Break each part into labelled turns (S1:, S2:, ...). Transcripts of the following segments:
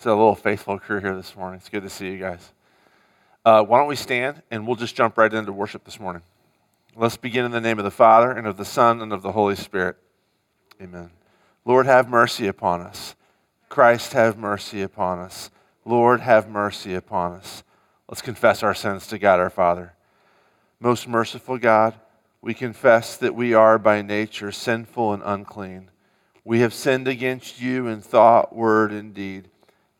S1: It's a little faithful crew here this morning. It's good to see you guys. Uh, why don't we stand and we'll just jump right into worship this morning. Let's begin in the name of the Father and of the Son and of the Holy Spirit. Amen. Lord, have mercy upon us. Christ, have mercy upon us. Lord, have mercy upon us. Let's confess our sins to God our Father. Most merciful God, we confess that we are by nature sinful and unclean. We have sinned against you in thought, word, and deed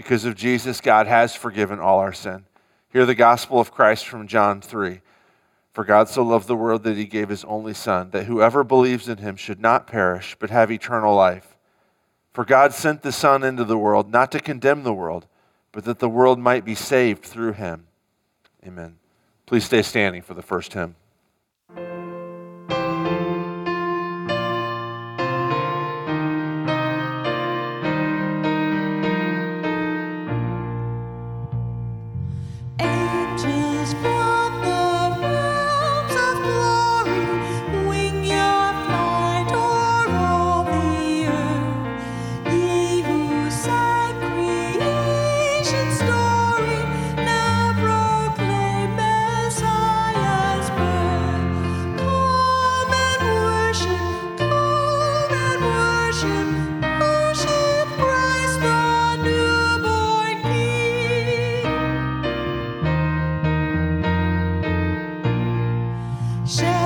S1: Because of Jesus, God has forgiven all our sin. Hear the gospel of Christ from John 3. For God so loved the world that he gave his only Son, that whoever believes in him should not perish, but have eternal life. For God sent the Son into the world, not to condemn the world, but that the world might be saved through him. Amen. Please stay standing for the first hymn.
S2: share.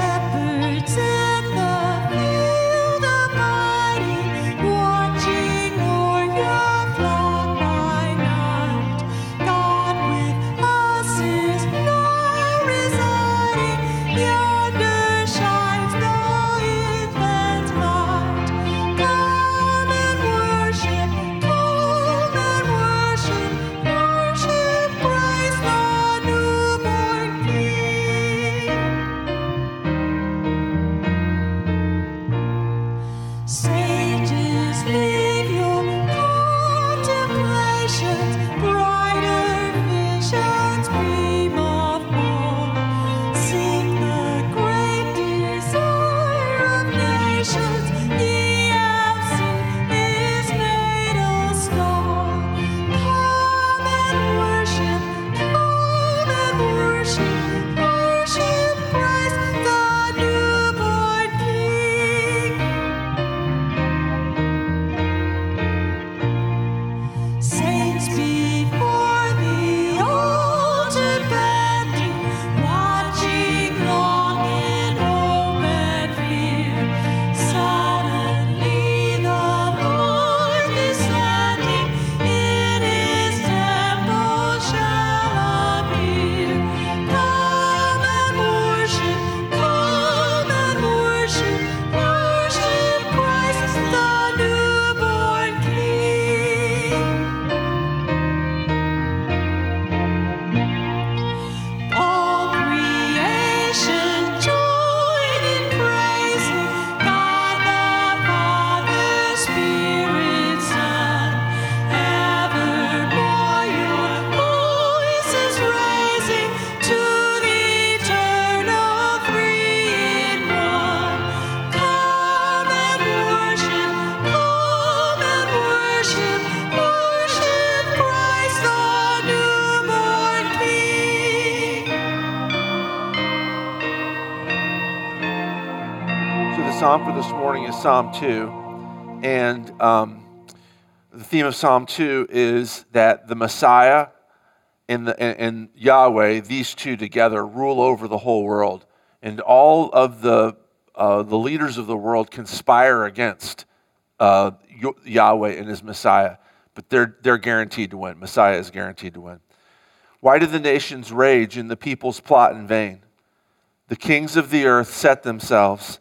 S2: Psalm 2. And um, the theme of Psalm 2 is that the Messiah and, the, and, and Yahweh, these two together, rule over the whole world. And all of the, uh, the leaders of the world conspire against uh, Yahweh and his Messiah. But they're, they're guaranteed to win. Messiah is guaranteed to win. Why do the nations rage and the peoples plot in vain? The kings of the earth set themselves,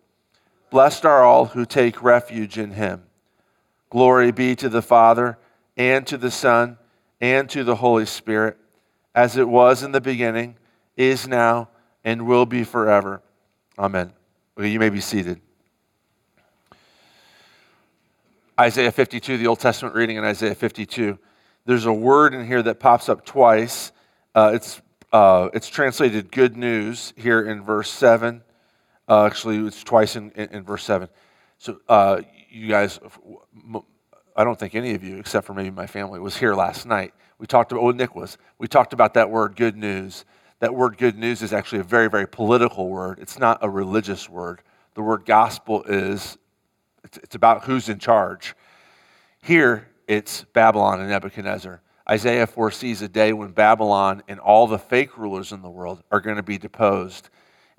S2: Blessed are all who take refuge in him. Glory be to the Father, and to the Son, and to the Holy Spirit, as it was in the beginning, is now, and will be forever. Amen. You may be seated. Isaiah 52, the Old Testament reading in Isaiah 52. There's a word in here that pops up twice. Uh, it's uh, it's translated good news here in verse 7. Uh, actually, it's twice in, in, in verse 7. So, uh, you guys, I don't think any of you, except for maybe my family, was here last night. We talked about, oh, Nick was. We talked about that word good news. That word good news is actually a very, very political word. It's not a religious word. The word gospel is, it's, it's about who's in charge. Here, it's Babylon and Nebuchadnezzar. Isaiah foresees a day when Babylon and all the fake rulers in the world are going to be deposed,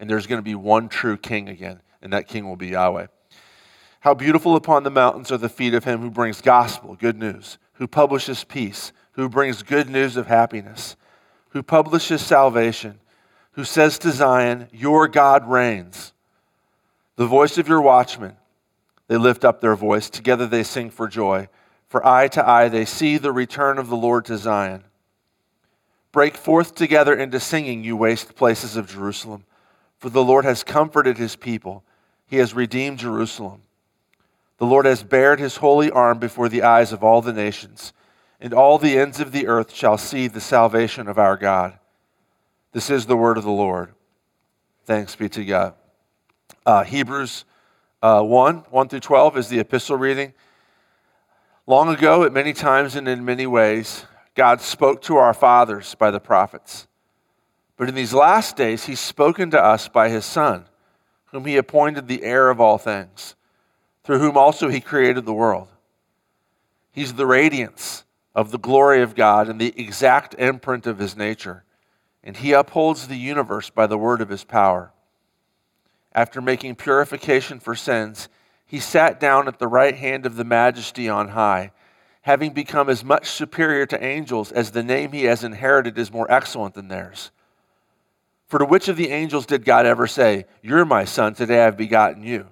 S2: and there's going to be one true king again, and that king will be Yahweh. How beautiful upon the mountains are the feet of him who brings gospel, good news, who publishes peace, who brings good news of happiness, who publishes salvation, who says to Zion, Your God reigns. The voice of your watchmen, they lift up their voice. Together they sing for joy. For eye to eye they see the return of the Lord to Zion. Break forth together into singing, you waste places of Jerusalem. For the Lord has comforted his people, he has redeemed Jerusalem. The Lord has bared his holy arm before the eyes of all the nations, and all the ends of the earth shall see the salvation of our God. This is the word of the Lord. Thanks be to God. Uh, Hebrews uh, 1 1 through 12 is the epistle reading. Long ago, at many times and in many ways, God spoke to our fathers by the prophets. But in these last days, He's spoken to us by His Son, whom He appointed the heir of all things, through whom also He created the world. He's the radiance of the glory of God and the exact imprint of His nature, and He upholds the universe by the word of His power. After making purification for sins, he sat down at the right hand of the majesty on high, having become as much superior to angels as the name he has inherited is more excellent than theirs. For to which of the angels did God ever say, You're my son, today I have begotten you?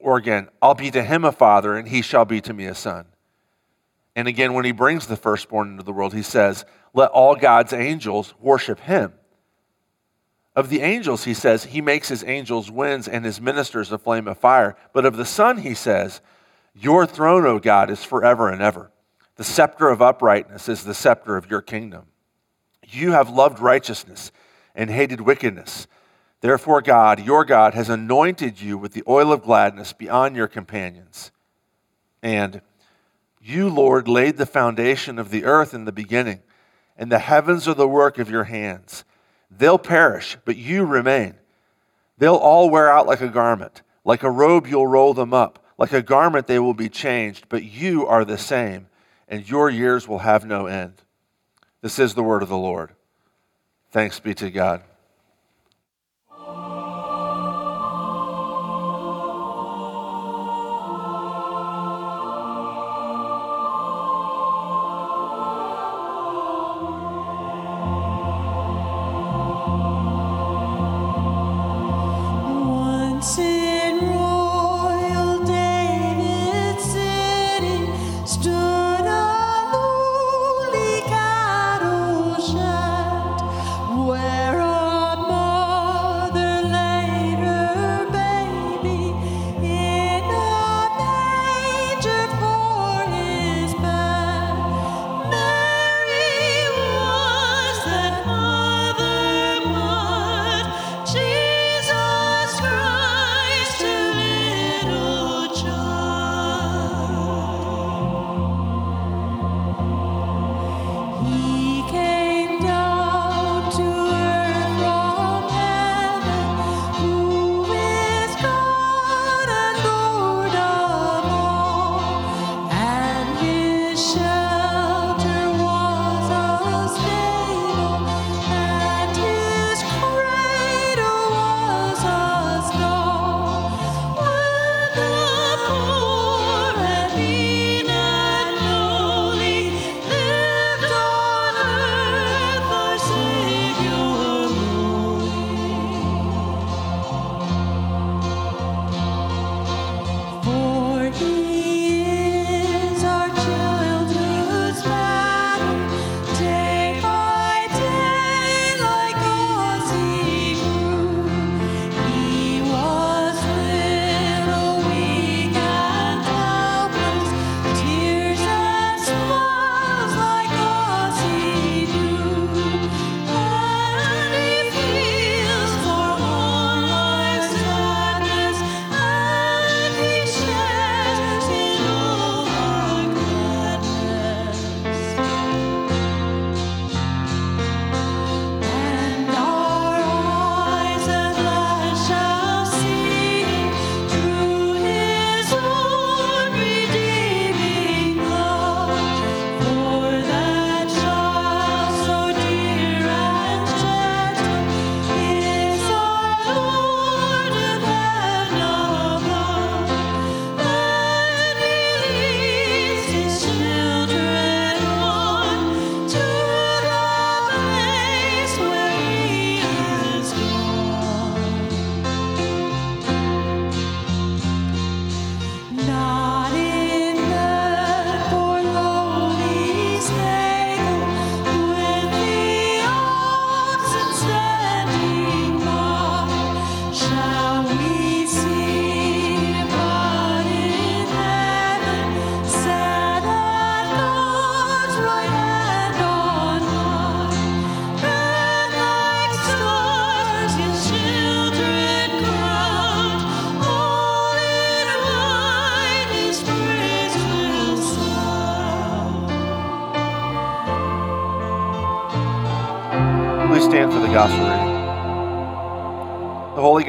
S2: Or again, I'll be to him a father, and he shall be to me a son. And again, when he brings the firstborn into the world, he says, Let all God's angels worship him. Of the angels, he says, he makes his angels winds and his ministers a flame of fire. But of the Son, he says, Your throne, O God, is forever and ever. The scepter of uprightness is the scepter of your kingdom. You have loved righteousness and hated wickedness. Therefore, God, your God, has anointed you with the oil of gladness beyond your companions. And you, Lord, laid the foundation of the earth in the beginning, and the heavens are the work of your hands. They'll perish, but you remain. They'll all wear out like a garment. Like a robe, you'll roll them up. Like a garment, they will be changed, but you are the same, and your years will have no end. This is the word of the Lord. Thanks be to God.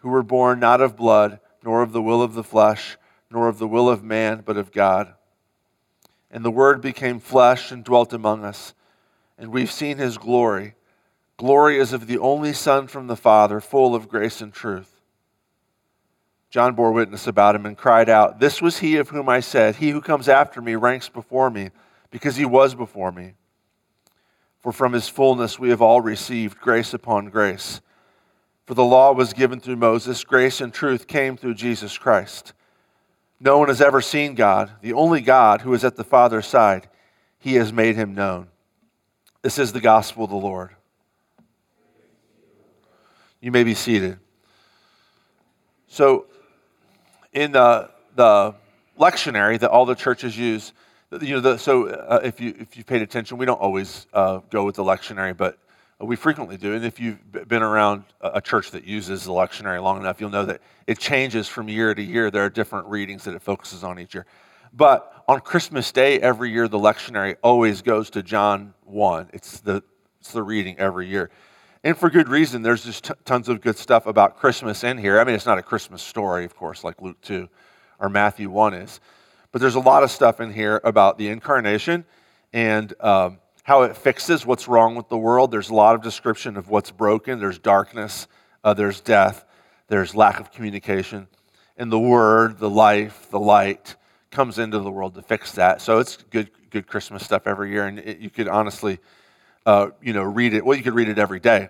S2: who were born not of blood, nor of the will of the flesh, nor of the will of man, but of God. And the Word became flesh and dwelt among us, and we've seen his glory. Glory as of the only Son from the Father, full of grace and truth. John bore witness about him and cried out, This was he of whom I said, He who comes after me ranks before me, because he was before me. For from his fullness we have all received grace upon grace. For the law was given through Moses, grace and truth came through Jesus Christ. No one has ever seen God, the only God who is at the Father's side. He has made him known. This is the gospel of the Lord. You may be seated. So, in uh, the lectionary that all the churches use. You know, the, so uh, if you if you paid attention, we don't always uh, go with the lectionary, but we frequently do. And if you've been around a church that uses the lectionary long enough, you'll know that it changes from year to year. There are different readings that it focuses on each year. But on Christmas Day every year, the lectionary always goes to John 1. It's the, it's the reading every year. And for good reason, there's just t- tons of good stuff about Christmas in here. I mean, it's not a Christmas story, of course, like Luke 2 or Matthew 1 is. But there's a lot of stuff in here about the incarnation and um, how it fixes what's wrong with the world. There's a lot of description of what's broken. There's darkness, uh, there's death, there's lack of communication. And the Word, the life, the light comes into the world to fix that. So it's good, good Christmas stuff every year. And it, you could honestly, uh, you know, read it. Well, you could read it every day,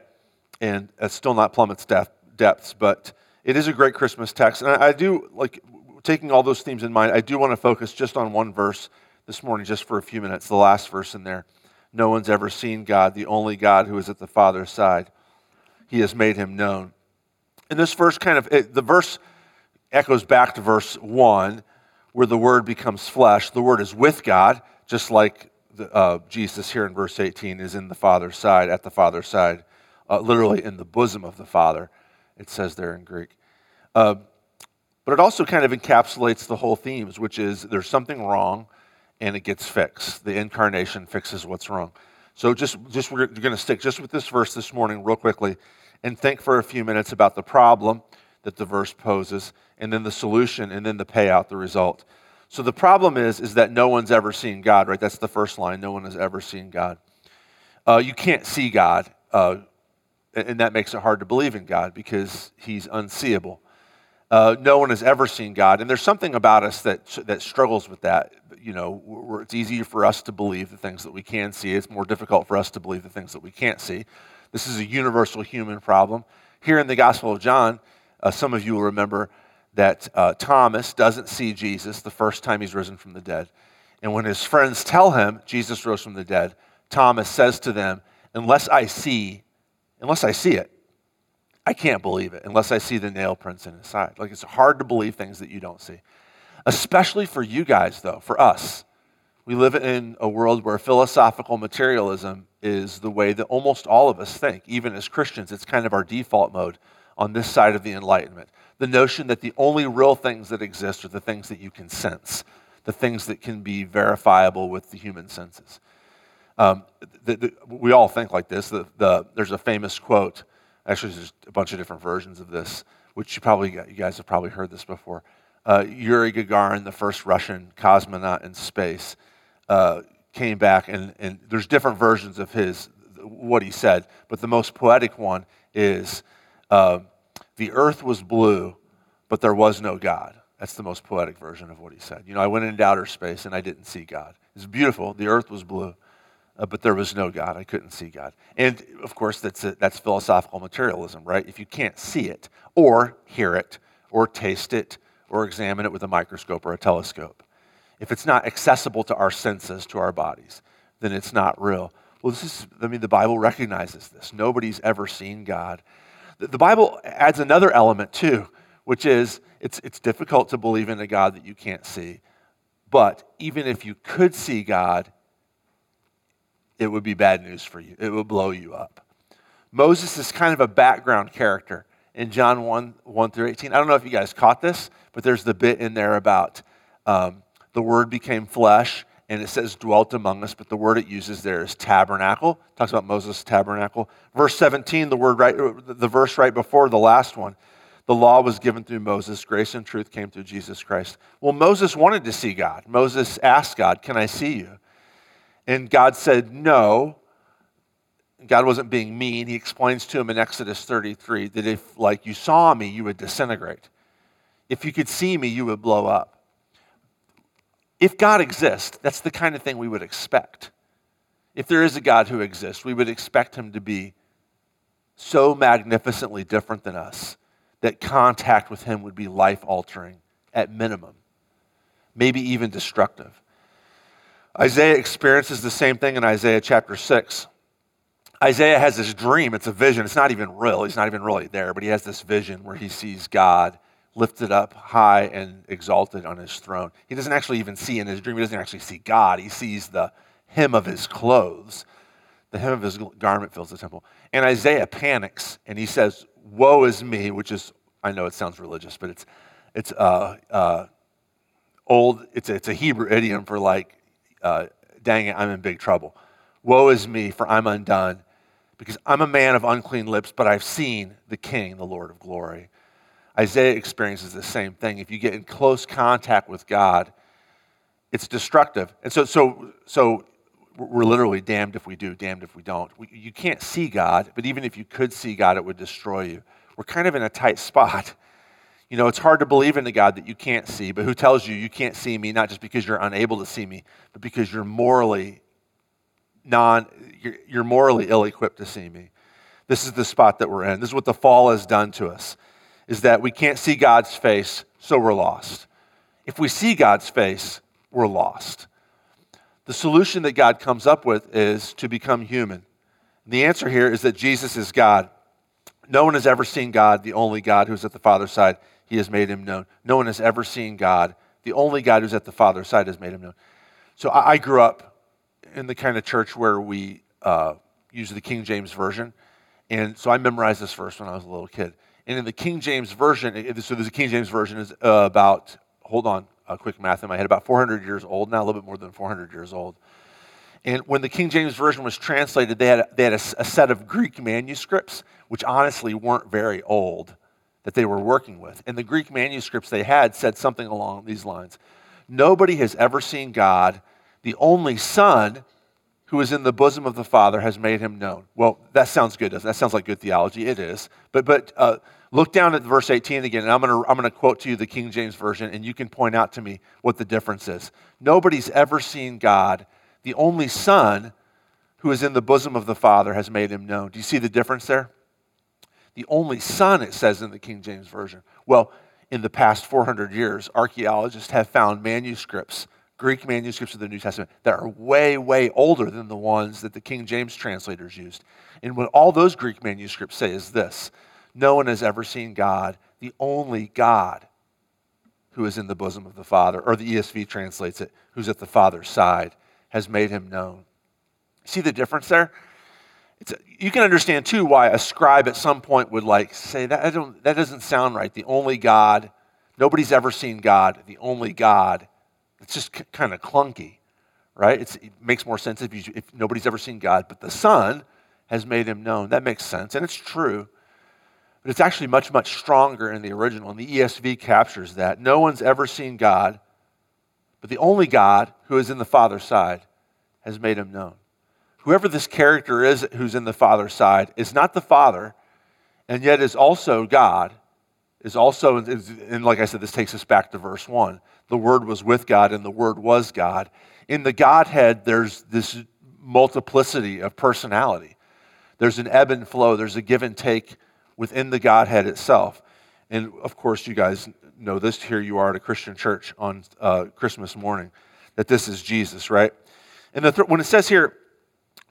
S2: and it's still not plummets depth, depths. But it is a great Christmas text. And I, I do like taking all those themes in mind. I do want to focus just on one verse this morning, just for a few minutes. The last verse in there. No one's ever seen God, the only God who is at the Father's side. He has made him known. And this verse kind of, it, the verse echoes back to verse 1, where the Word becomes flesh. The Word is with God, just like the, uh, Jesus here in verse 18 is in the Father's side, at the Father's side, uh, literally in the bosom of the Father, it says there in Greek. Uh, but it also kind of encapsulates the whole themes, which is there's something wrong and it gets fixed. The incarnation fixes what's wrong. So just, just we're going to stick just with this verse this morning real quickly and think for a few minutes about the problem that the verse poses and then the solution and then the payout, the result. So the problem is, is that no one's ever seen God, right? That's the first line. No one has ever seen God. Uh, you can't see God, uh, and that makes it hard to believe in God because he's unseeable. Uh, no one has ever seen God. And there's something about us that, that struggles with that. You know, it's easier for us to believe the things that we can see. It's more difficult for us to believe the things that we can't see. This is a universal human problem. Here in the Gospel of John, uh, some of you will remember that uh, Thomas doesn't see Jesus the first time he's risen from the dead. And when his friends tell him Jesus rose from the dead, Thomas says to them, Unless I see, unless I see it, I can't believe it unless I see the nail prints in his side. Like it's hard to believe things that you don't see. Especially for you guys, though, for us. We live in a world where philosophical materialism is the way that almost all of us think, even as Christians. It's kind of our default mode on this side of the Enlightenment. The notion that the only real things that exist are the things that you can sense, the things that can be verifiable with the human senses. Um, the, the, we all think like this. The, there's a famous quote Actually, there's a bunch of different versions of this, which you probably you guys have probably heard this before. Uh, Yuri Gagarin, the first Russian cosmonaut in space, uh, came back, and, and there's different versions of his what he said, but the most poetic one is uh, the earth was blue, but there was no God. That's the most poetic version of what he said. You know, I went into outer space and I didn't see God. It's beautiful. The earth was blue, uh, but there was no God. I couldn't see God. And of course, that's, a, that's philosophical materialism, right? If you can't see it, or hear it, or taste it, or examine it with a microscope or a telescope, if it's not accessible to our senses, to our bodies, then it's not real. Well, this is, I mean, the Bible recognizes this. Nobody's ever seen God. The, Bible adds another element, too, which is it's, it's difficult to believe in a God that you can't see. But even if you could see God, it would be bad news for you. It would blow you up. Moses is kind of a background character in John 1 1 through 18. I don't know if you guys caught this, but there's the bit in there about um, the word became flesh and it says dwelt among us, but the word it uses there is tabernacle. It talks about Moses' tabernacle. Verse 17, the word right, the verse right before the last one. The law was given through Moses, grace and truth came through Jesus Christ. Well, Moses wanted to see God. Moses asked God, Can I see you? And God said, No. God wasn't being mean. He explains to him in Exodus 33 that if, like, you saw me, you would disintegrate. If you could see me, you would blow up. If God exists, that's the kind of thing we would expect. If there is a God who exists, we would expect him to be so magnificently different than us that contact with him would be life altering at minimum, maybe even destructive. Isaiah experiences the same thing in Isaiah chapter 6. Isaiah has this dream. It's a vision. It's not even real. He's not even really there, but he has this vision where he sees God lifted up high and exalted on his throne. He doesn't actually even see in his dream, he doesn't actually see God. He sees the hem of his clothes. The hem of his garment fills the temple. And Isaiah panics and he says, Woe is me, which is, I know it sounds religious, but it's, it's, uh, uh, old, it's a, it's a Hebrew idiom for like, uh, dang it, I'm in big trouble. Woe is me, for I'm undone, because I'm a man of unclean lips, but I've seen the King, the Lord of glory. Isaiah experiences the same thing. If you get in close contact with God, it's destructive. And so, so, so we're literally damned if we do, damned if we don't. We, you can't see God, but even if you could see God, it would destroy you. We're kind of in a tight spot. You know, it's hard to believe in a God that you can't see, but who tells you you can't see me, not just because you're unable to see me, but because you're morally non, you're, you're morally ill equipped to see me. This is the spot that we're in. This is what the fall has done to us, is that we can't see God's face, so we're lost. If we see God's face, we're lost. The solution that God comes up with is to become human. The answer here is that Jesus is God. No one has ever seen God, the only God who's at the Father's side. He has made him known. No one has ever seen God. The only God who's at the Father's side has made him known. So I, grew up in the kind of church where we uh, use the King James Version. And so I memorized this verse when I was a little kid. And in the King James Version, so the King James Version is uh, about, hold on, a quick math in my head, about 400 years old now, a little bit more than 400 years old. And when the King James Version was translated, they had, they had a, a set of Greek manuscripts, which honestly weren't very old, that they were working with. And the Greek manuscripts they had said something along these lines Nobody has ever seen God. The only Son who is in the bosom of the Father has made him known. Well, that sounds good, doesn't it? That sounds like good theology. It is. But, but uh, look down at verse 18 again, and I'm going to I'm going to quote to you the King James Version, and you can point out to me what the difference is. Nobody's ever seen God. The only Son who is in the bosom of the Father has made him known. Do you see the difference there? The only Son, it says in the King James Version. Well, in the past 400 years, archaeologists have found manuscripts Greek manuscripts of the New Testament that are way, way older than the ones that the King James translators used. And what all those Greek manuscripts say is this No one has ever seen God, the only God who is in the bosom of the Father, or the ESV translates it, who's at the Father's side, has made him known. See the difference there? A, you can understand too why a scribe at some point would like say that that doesn't sound right. The only God, nobody's ever seen God. The only God it's just c- kind of clunky, right? It's, it makes more sense if, you, if nobody's ever seen God, but the Son has made him known. That makes sense, and it's true. But it's actually much, much stronger in the original, and the ESV captures that. No one's ever seen God, but the only God who is in the Father's side has made him known. Whoever this character is who's in the Father's side is not the Father, and yet is also God, is also, and like I said, this takes us back to verse 1 the Word was with God and the Word was God. In the Godhead, there's this multiplicity of personality. There's an ebb and flow, there's a give and take within the Godhead itself. And of course, you guys know this. Here you are at a Christian church on uh, Christmas morning, that this is Jesus, right? And th- when it says here,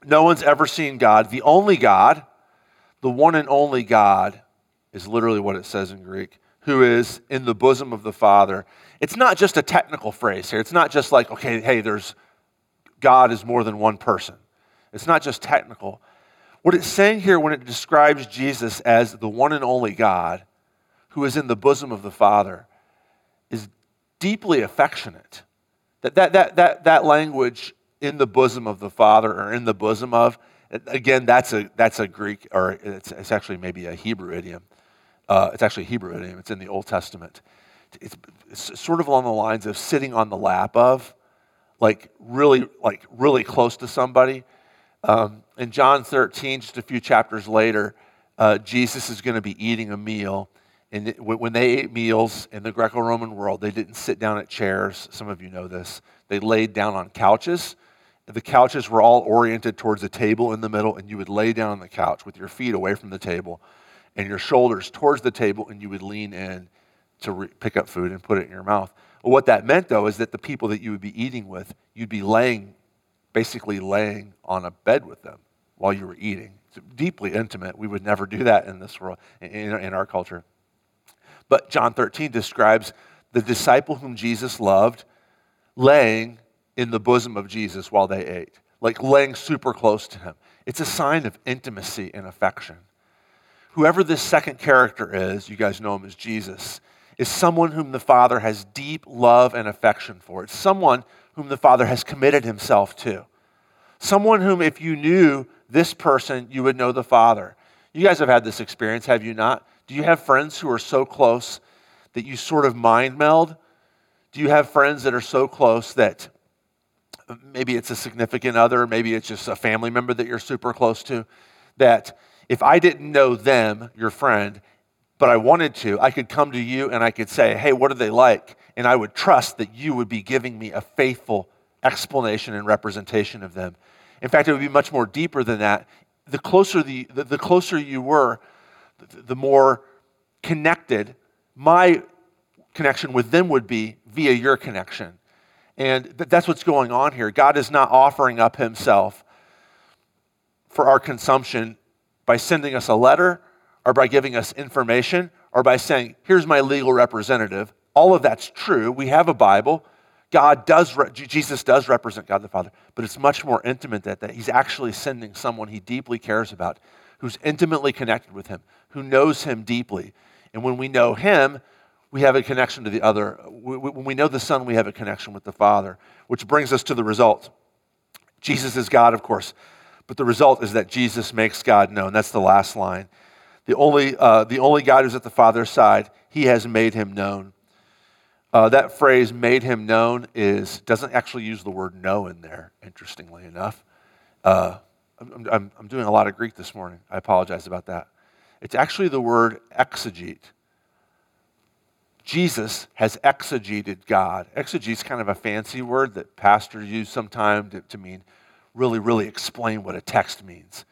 S2: no one's ever seen God, the only God, the one and only God, is literally what it says in Greek, who is in the bosom of the Father it's not just a technical phrase here. It's not just like, okay, hey, there's God is more than one person. It's not just technical. What it's saying here when it describes Jesus as the one and only God who is in the bosom of the Father is deeply affectionate. That, that, that, that, that language in the bosom of the Father or in the bosom of, again, that's a, that's a Greek, or it's, it's actually maybe a Hebrew idiom. Uh, it's actually a Hebrew idiom. It's in the Old Testament it's, it's sort of along the lines of sitting on the lap of, like really, like really close to somebody. Um, in John 13, just a few chapters later, uh, Jesus is going to be eating a meal. And it, when they ate meals in the Greco Roman world, they didn't sit down at chairs. Some of you know this. They laid down on couches. The couches were all oriented towards a table in the middle, and you would lay down on the couch with your feet away from the table and your shoulders towards the table, and you would lean in to re- pick up food and put it in your mouth. What that meant, though, is that the people that you would be eating with, you'd be laying, basically laying on a bed with them while you were eating. It's deeply intimate. We would never do that in this world, in, in our culture. But John 13 describes the disciple whom Jesus loved laying in the bosom of Jesus while they ate, like laying super close to him. It's a sign of intimacy and affection. Whoever this second character is, you guys know him as Jesus, is someone whom the Father has deep love and affection for. It's someone whom the Father has committed himself to. Someone whom, if you knew this person, you would know the Father. You guys have had this experience, have you not? Do you have friends who are so close that you sort of mind meld? Do you have friends that are so close that maybe it's a significant other, maybe it's just a family member that you're super close to, that if I didn't know them, your friend, but I wanted to, I could come to you and I could say, hey, what are they like? And I would trust that you would be giving me a faithful explanation and representation of them. In fact, it would be much more deeper than that. The closer, the, the, the closer you were, the, the more connected my connection with them would be via your connection. And that's what's going on here. God is not offering up himself for our consumption by sending us a letter or by giving us information or by saying, here's my legal representative. All of that's true. We have a Bible. God does, Jesus does represent God the Father, but it's much more intimate than that. He's actually sending someone he deeply cares about, who's intimately connected with him, who knows him deeply. And when we know him, we have a connection to the other. When we know the Son, we have a connection with the Father, which brings us to the result. Jesus is God, of course, but the result is that Jesus makes God known. That's the last line. The only, uh, the only God who's at the Father's side, he has made him known. Uh, that phrase, made him known, is, doesn't actually use the word know in there, interestingly enough. Uh, I'm, I'm, I'm doing a lot of Greek this morning. I apologize about that. It's actually the word exegete. Jesus has exegeted God. Exegete is kind of a fancy word that pastors use sometimes to, to mean really, really explain what a text means.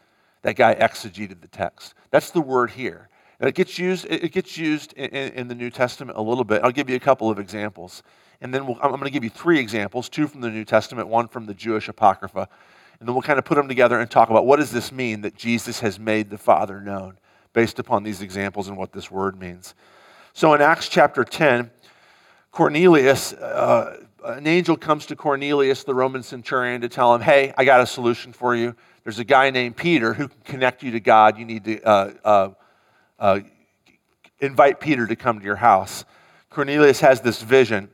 S2: That guy exegeted the text. That's the word here. And it gets used, it gets used in, in the New Testament a little bit. I'll give you a couple of examples. And then we'll, I'm going to give you three examples two from the New Testament, one from the Jewish Apocrypha. And then we'll kind of put them together and talk about what does this mean that Jesus has made the Father known based upon these examples and what this word means. So in Acts chapter 10, Cornelius, uh, an angel comes to Cornelius, the Roman centurion, to tell him, Hey, I got a solution for you. There's a guy named Peter who can connect you to God. You need to uh, uh, uh, invite Peter to come to your house. Cornelius has this vision.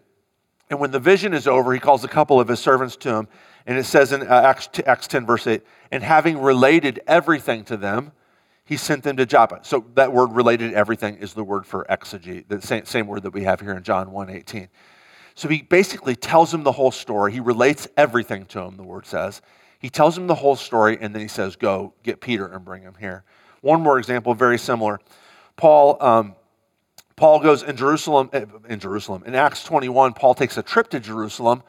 S2: And when the vision is over, he calls a couple of his servants to him. And it says in uh, Acts, Acts 10, verse 8, and having related everything to them, he sent them to Joppa. So that word related everything is the word for exegete, the same, same word that we have here in John 1.18. So he basically tells him the whole story. He relates everything to him, the word says. He tells him the whole story, and then he says, Go get Peter and bring him here. One more example, very similar. Paul, um, Paul goes in Jerusalem, eh, in Jerusalem. In Acts 21, Paul takes a trip to Jerusalem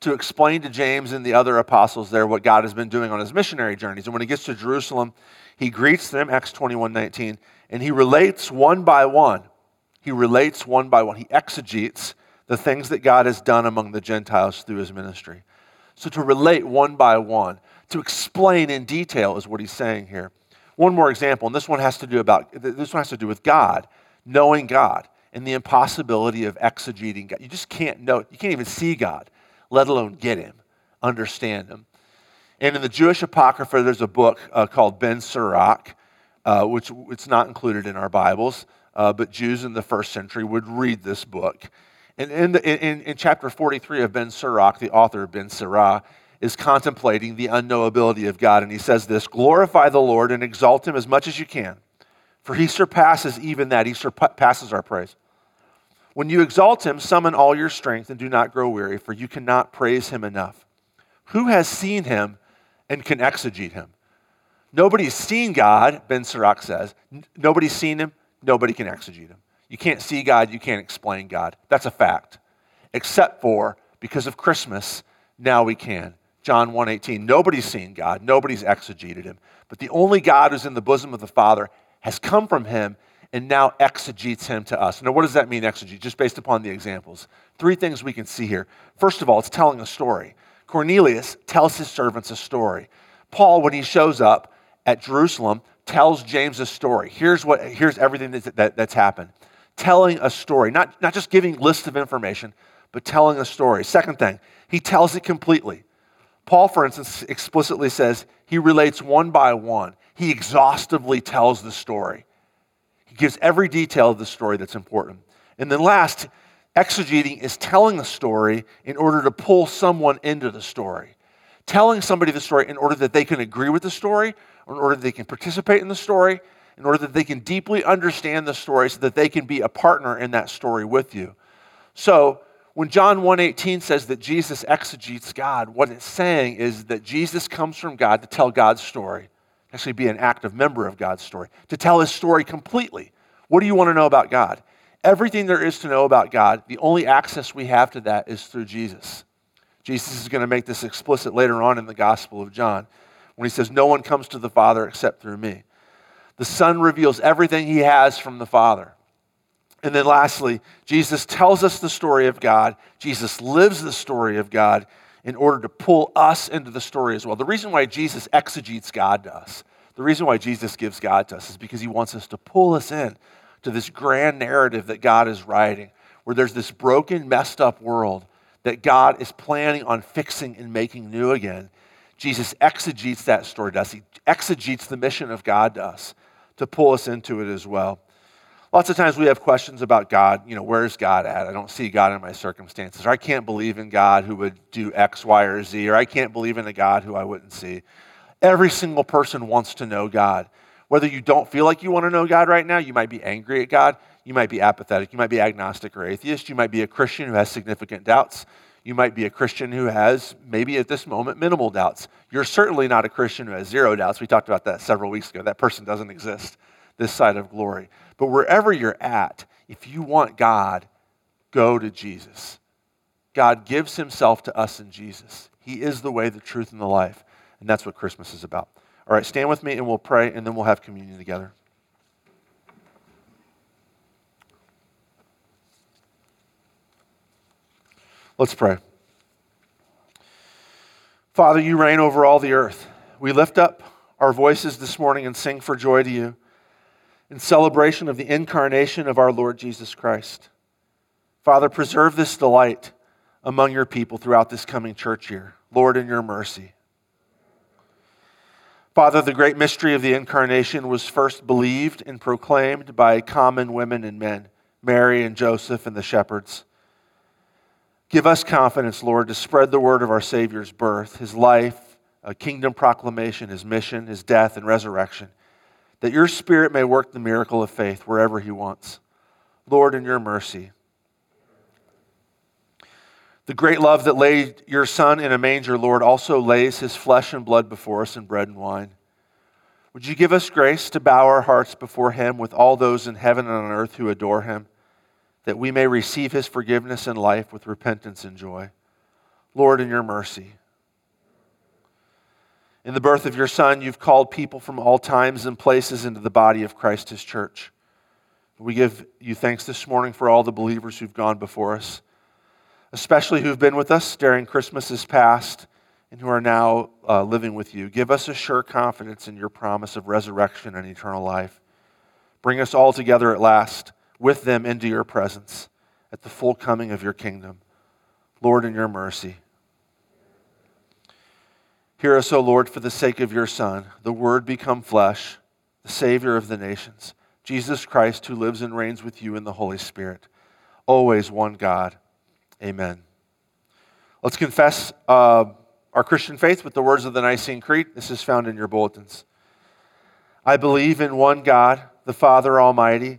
S2: to explain to James and the other apostles there what God has been doing on his missionary journeys. And when he gets to Jerusalem, he greets them, Acts 21 19, and he relates one by one. He relates one by one. He exegetes the things that God has done among the Gentiles through his ministry. So to relate one by one, to explain in detail is what he's saying here. One more example, and this one has to do about this one has to do with God, knowing God, and the impossibility of exegeting God. You just can't know, you can't even see God, let alone get him, understand him. And in the Jewish Apocrypha, there's a book uh, called Ben Sirach, uh, which it's not included in our Bibles, uh, but Jews in the first century would read this book. And in, the, in, in chapter 43 of Ben Sirach, the author of Ben Sirach is contemplating the unknowability of God. And he says this Glorify the Lord and exalt him as much as you can, for he surpasses even that. He surpasses our praise. When you exalt him, summon all your strength and do not grow weary, for you cannot praise him enough. Who has seen him and can exegete him. Nobody's seen God, Ben Sirach says. Nobody's seen him, nobody can exegete him. You can't see God, you can't explain God. That's a fact. Except for because of Christmas, now we can. John 1:18. Nobody's seen God, nobody's exegeted him. But the only God who's in the bosom of the Father has come from him and now exegetes him to us. Now, what does that mean, exegete? Just based upon the examples. Three things we can see here. First of all, it's telling a story. Cornelius tells his servants a story. Paul, when he shows up at Jerusalem, tells James a story. Here's, what, here's everything that, that's happened. Telling a story, not, not just giving lists of information, but telling a story. Second thing, he tells it completely. Paul, for instance, explicitly says he relates one by one. He exhaustively tells the story. He gives every detail of the story that's important. And then last, exegeting is telling a story in order to pull someone into the story. Telling somebody the story in order that they can agree with the story, or in order that they can participate in the story, in order that they can deeply understand the story so that they can be a partner in that story with you. So, when John 1:18 says that Jesus exegetes God, what it's saying is that Jesus comes from God to tell God's story, actually be an active member of God's story, to tell his story completely. What do you want to know about God? Everything there is to know about God, the only access we have to that is through Jesus. Jesus is going to make this explicit later on in the Gospel of John when he says, No one comes to the Father except through me. The Son reveals everything he has from the Father. And then lastly, Jesus tells us the story of God. Jesus lives the story of God in order to pull us into the story as well. The reason why Jesus exegetes God to us, the reason why Jesus gives God to us is because he wants us to pull us in to this grand narrative that God is writing, where there's this broken, messed up world that God is planning on fixing and making new again. Jesus exegetes that story to us. He exegetes the mission of God to us to pull us into it as well. Lots of times we have questions about God. You know, where's God at? I don't see God in my circumstances. Or I can't believe in God who would do X, Y, or Z. Or I can't believe in a God who I wouldn't see. Every single person wants to know God. Whether you don't feel like you want to know God right now, you might be angry at God. You might be apathetic. You might be agnostic or atheist. You might be a Christian who has significant doubts. You might be a Christian who has, maybe at this moment, minimal doubts. You're certainly not a Christian who has zero doubts. We talked about that several weeks ago. That person doesn't exist this side of glory. But wherever you're at, if you want God, go to Jesus. God gives himself to us in Jesus. He is the way, the truth, and the life. And that's what Christmas is about. All right, stand with me and we'll pray, and then we'll have communion together. Let's pray. Father, you reign over all the earth. We lift up our voices this morning and sing for joy to you in celebration of the incarnation of our Lord Jesus Christ. Father, preserve this delight among your people throughout this coming church year. Lord, in your mercy. Father, the great mystery of the incarnation was first believed and proclaimed by common women and men, Mary and Joseph and the shepherds. Give us confidence, Lord, to spread the word of our Savior's birth, his life, a kingdom proclamation, his mission, his death, and resurrection that your Spirit may work the miracle of faith wherever He wants. Lord, in your mercy. The great love that laid your Son in a manger, Lord, also lays His flesh and blood before us in bread and wine. Would you give us grace to bow our hearts before Him with all those in heaven and on earth who adore Him, that we may receive His forgiveness and life with repentance and joy? Lord, in your mercy. In the birth of your Son, you've called people from all times and places into the body of Christ, his church. We give you thanks this morning for all the believers who've gone before us, especially who've been with us during Christmases past and who are now uh, living with you. Give us a sure confidence in your promise of resurrection and eternal life. Bring us all together at last with them into your presence at the full coming of your kingdom. Lord, in your mercy. Hear us, O Lord, for the sake of your Son, the Word become flesh, the Savior of the nations, Jesus Christ, who lives and reigns with you in the Holy Spirit, always one God. Amen. Let's confess uh, our Christian faith with the words of the Nicene Creed. This is found in your bulletins. I believe in one God, the Father Almighty,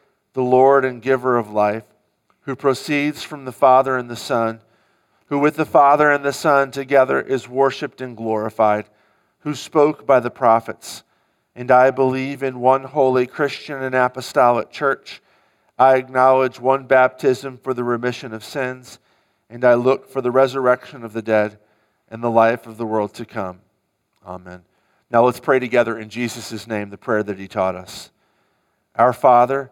S2: the Lord and giver of life, who proceeds from the Father and the Son, who with the Father and the Son together is worshiped and glorified, who spoke by the prophets. And I believe in one holy Christian and apostolic church I acknowledge one baptism for the remission of sins, and I look for the resurrection of the dead and the life of the world to come. Amen. Now let's pray together in Jesus' name the prayer that he taught us. Our Father,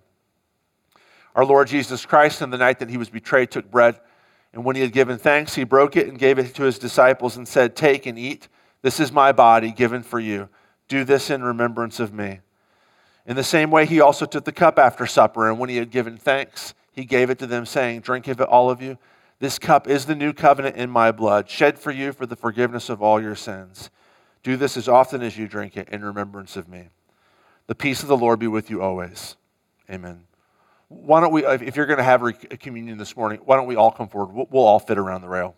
S2: Our Lord Jesus Christ, on the night that he was betrayed, took bread, and when he had given thanks, he broke it and gave it to his disciples and said, Take and eat. This is my body given for you. Do this in remembrance of me. In the same way, he also took the cup after supper, and when he had given thanks, he gave it to them, saying, Drink of it, all of you. This cup is the new covenant in my blood, shed for you for the forgiveness of all your sins. Do this as often as you drink it in remembrance of me. The peace of the Lord be with you always. Amen. Why don't we, if you're going to have communion this morning, why don't we all come forward? We'll, we'll all fit around the rail.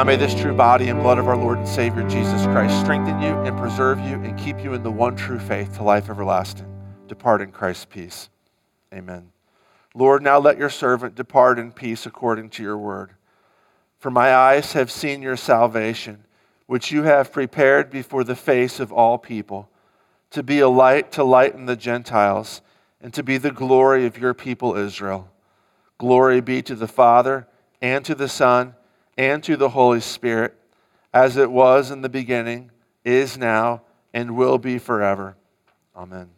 S1: Now may this true body and blood of our Lord and Savior Jesus Christ strengthen you and preserve you and keep you in the one true faith to life everlasting. Depart in Christ's peace. Amen. Lord, now let your servant depart in peace according to your word. For my eyes have seen your salvation, which you have prepared before the face of all people, to be a light to lighten the Gentiles, and to be the glory of your people Israel. Glory be to the Father, and to the Son, and to the Holy Spirit, as it was in the beginning, is now, and will be forever. Amen.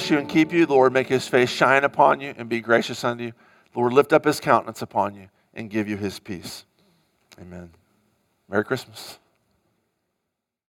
S1: Bless you and keep you. The Lord make his face shine upon you and be gracious unto you. The Lord lift up his countenance upon you and give you his peace. Amen. Merry Christmas.